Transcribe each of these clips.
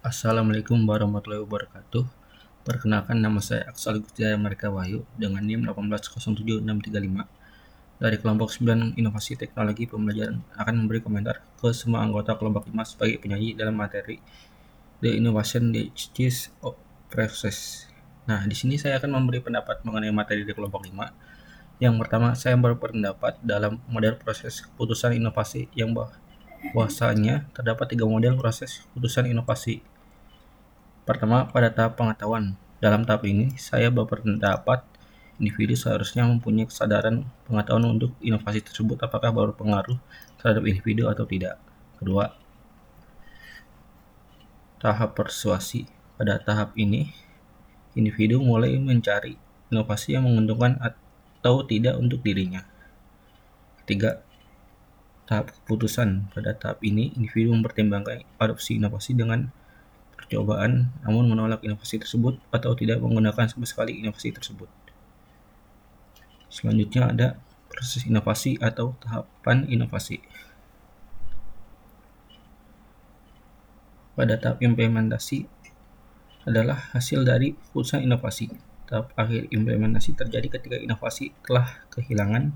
Assalamualaikum warahmatullahi wabarakatuh. Perkenalkan nama saya Aksal Gustiyah Mereka Wahyu dengan NIM 1807635 dari kelompok 9 Inovasi Teknologi Pembelajaran akan memberi komentar ke semua anggota kelompok 5 sebagai penyanyi dalam materi The Innovation Stages of Process. Nah, di sini saya akan memberi pendapat mengenai materi di kelompok 5. Yang pertama, saya berpendapat dalam model proses keputusan inovasi yang bahwasanya terdapat tiga model proses keputusan inovasi. Pertama, pada tahap pengetahuan. Dalam tahap ini, saya berpendapat individu seharusnya mempunyai kesadaran pengetahuan untuk inovasi tersebut apakah berpengaruh terhadap individu atau tidak. Kedua, tahap persuasi. Pada tahap ini, individu mulai mencari inovasi yang menguntungkan atau tidak untuk dirinya. Ketiga, tahap keputusan. Pada tahap ini, individu mempertimbangkan adopsi inovasi dengan percobaan, namun menolak inovasi tersebut atau tidak menggunakan sama sekali inovasi tersebut. Selanjutnya ada proses inovasi atau tahapan inovasi. Pada tahap implementasi adalah hasil dari keputusan inovasi. Tahap akhir implementasi terjadi ketika inovasi telah kehilangan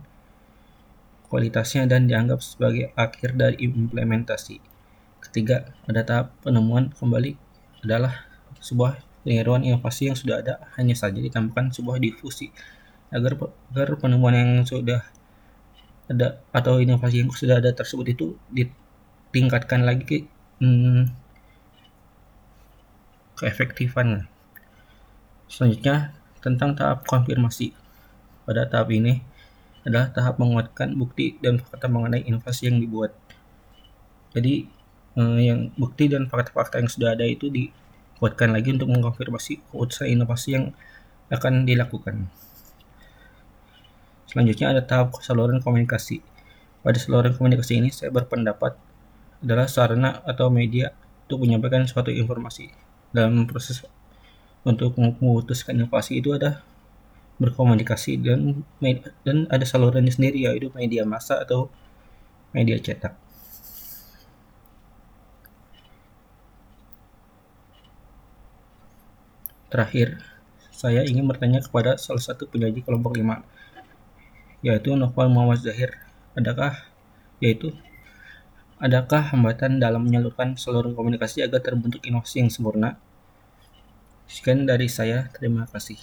kualitasnya dan dianggap sebagai akhir dari implementasi. Ketiga, pada tahap penemuan kembali adalah sebuah peniruan inovasi yang sudah ada hanya saja ditambahkan sebuah difusi agar agar penemuan yang sudah ada atau inovasi yang sudah ada tersebut itu ditingkatkan lagi ke hmm, keefektifan. Selanjutnya tentang tahap konfirmasi. Pada tahap ini adalah tahap menguatkan bukti dan fakta mengenai inovasi yang dibuat. Jadi eh, yang bukti dan fakta-fakta yang sudah ada itu dikuatkan lagi untuk mengkonfirmasi keputusan inovasi yang akan dilakukan. Selanjutnya ada tahap saluran komunikasi. Pada saluran komunikasi ini saya berpendapat adalah sarana atau media untuk menyampaikan suatu informasi. Dalam proses untuk memutuskan inovasi itu ada berkomunikasi dan dan ada salurannya sendiri yaitu media massa atau media cetak. Terakhir, saya ingin bertanya kepada salah satu penyaji kelompok 5 yaitu Novel Muhammad Zahir. Adakah yaitu adakah hambatan dalam menyalurkan seluruh komunikasi agar terbentuk inovasi yang sempurna? Sekian dari saya, terima kasih.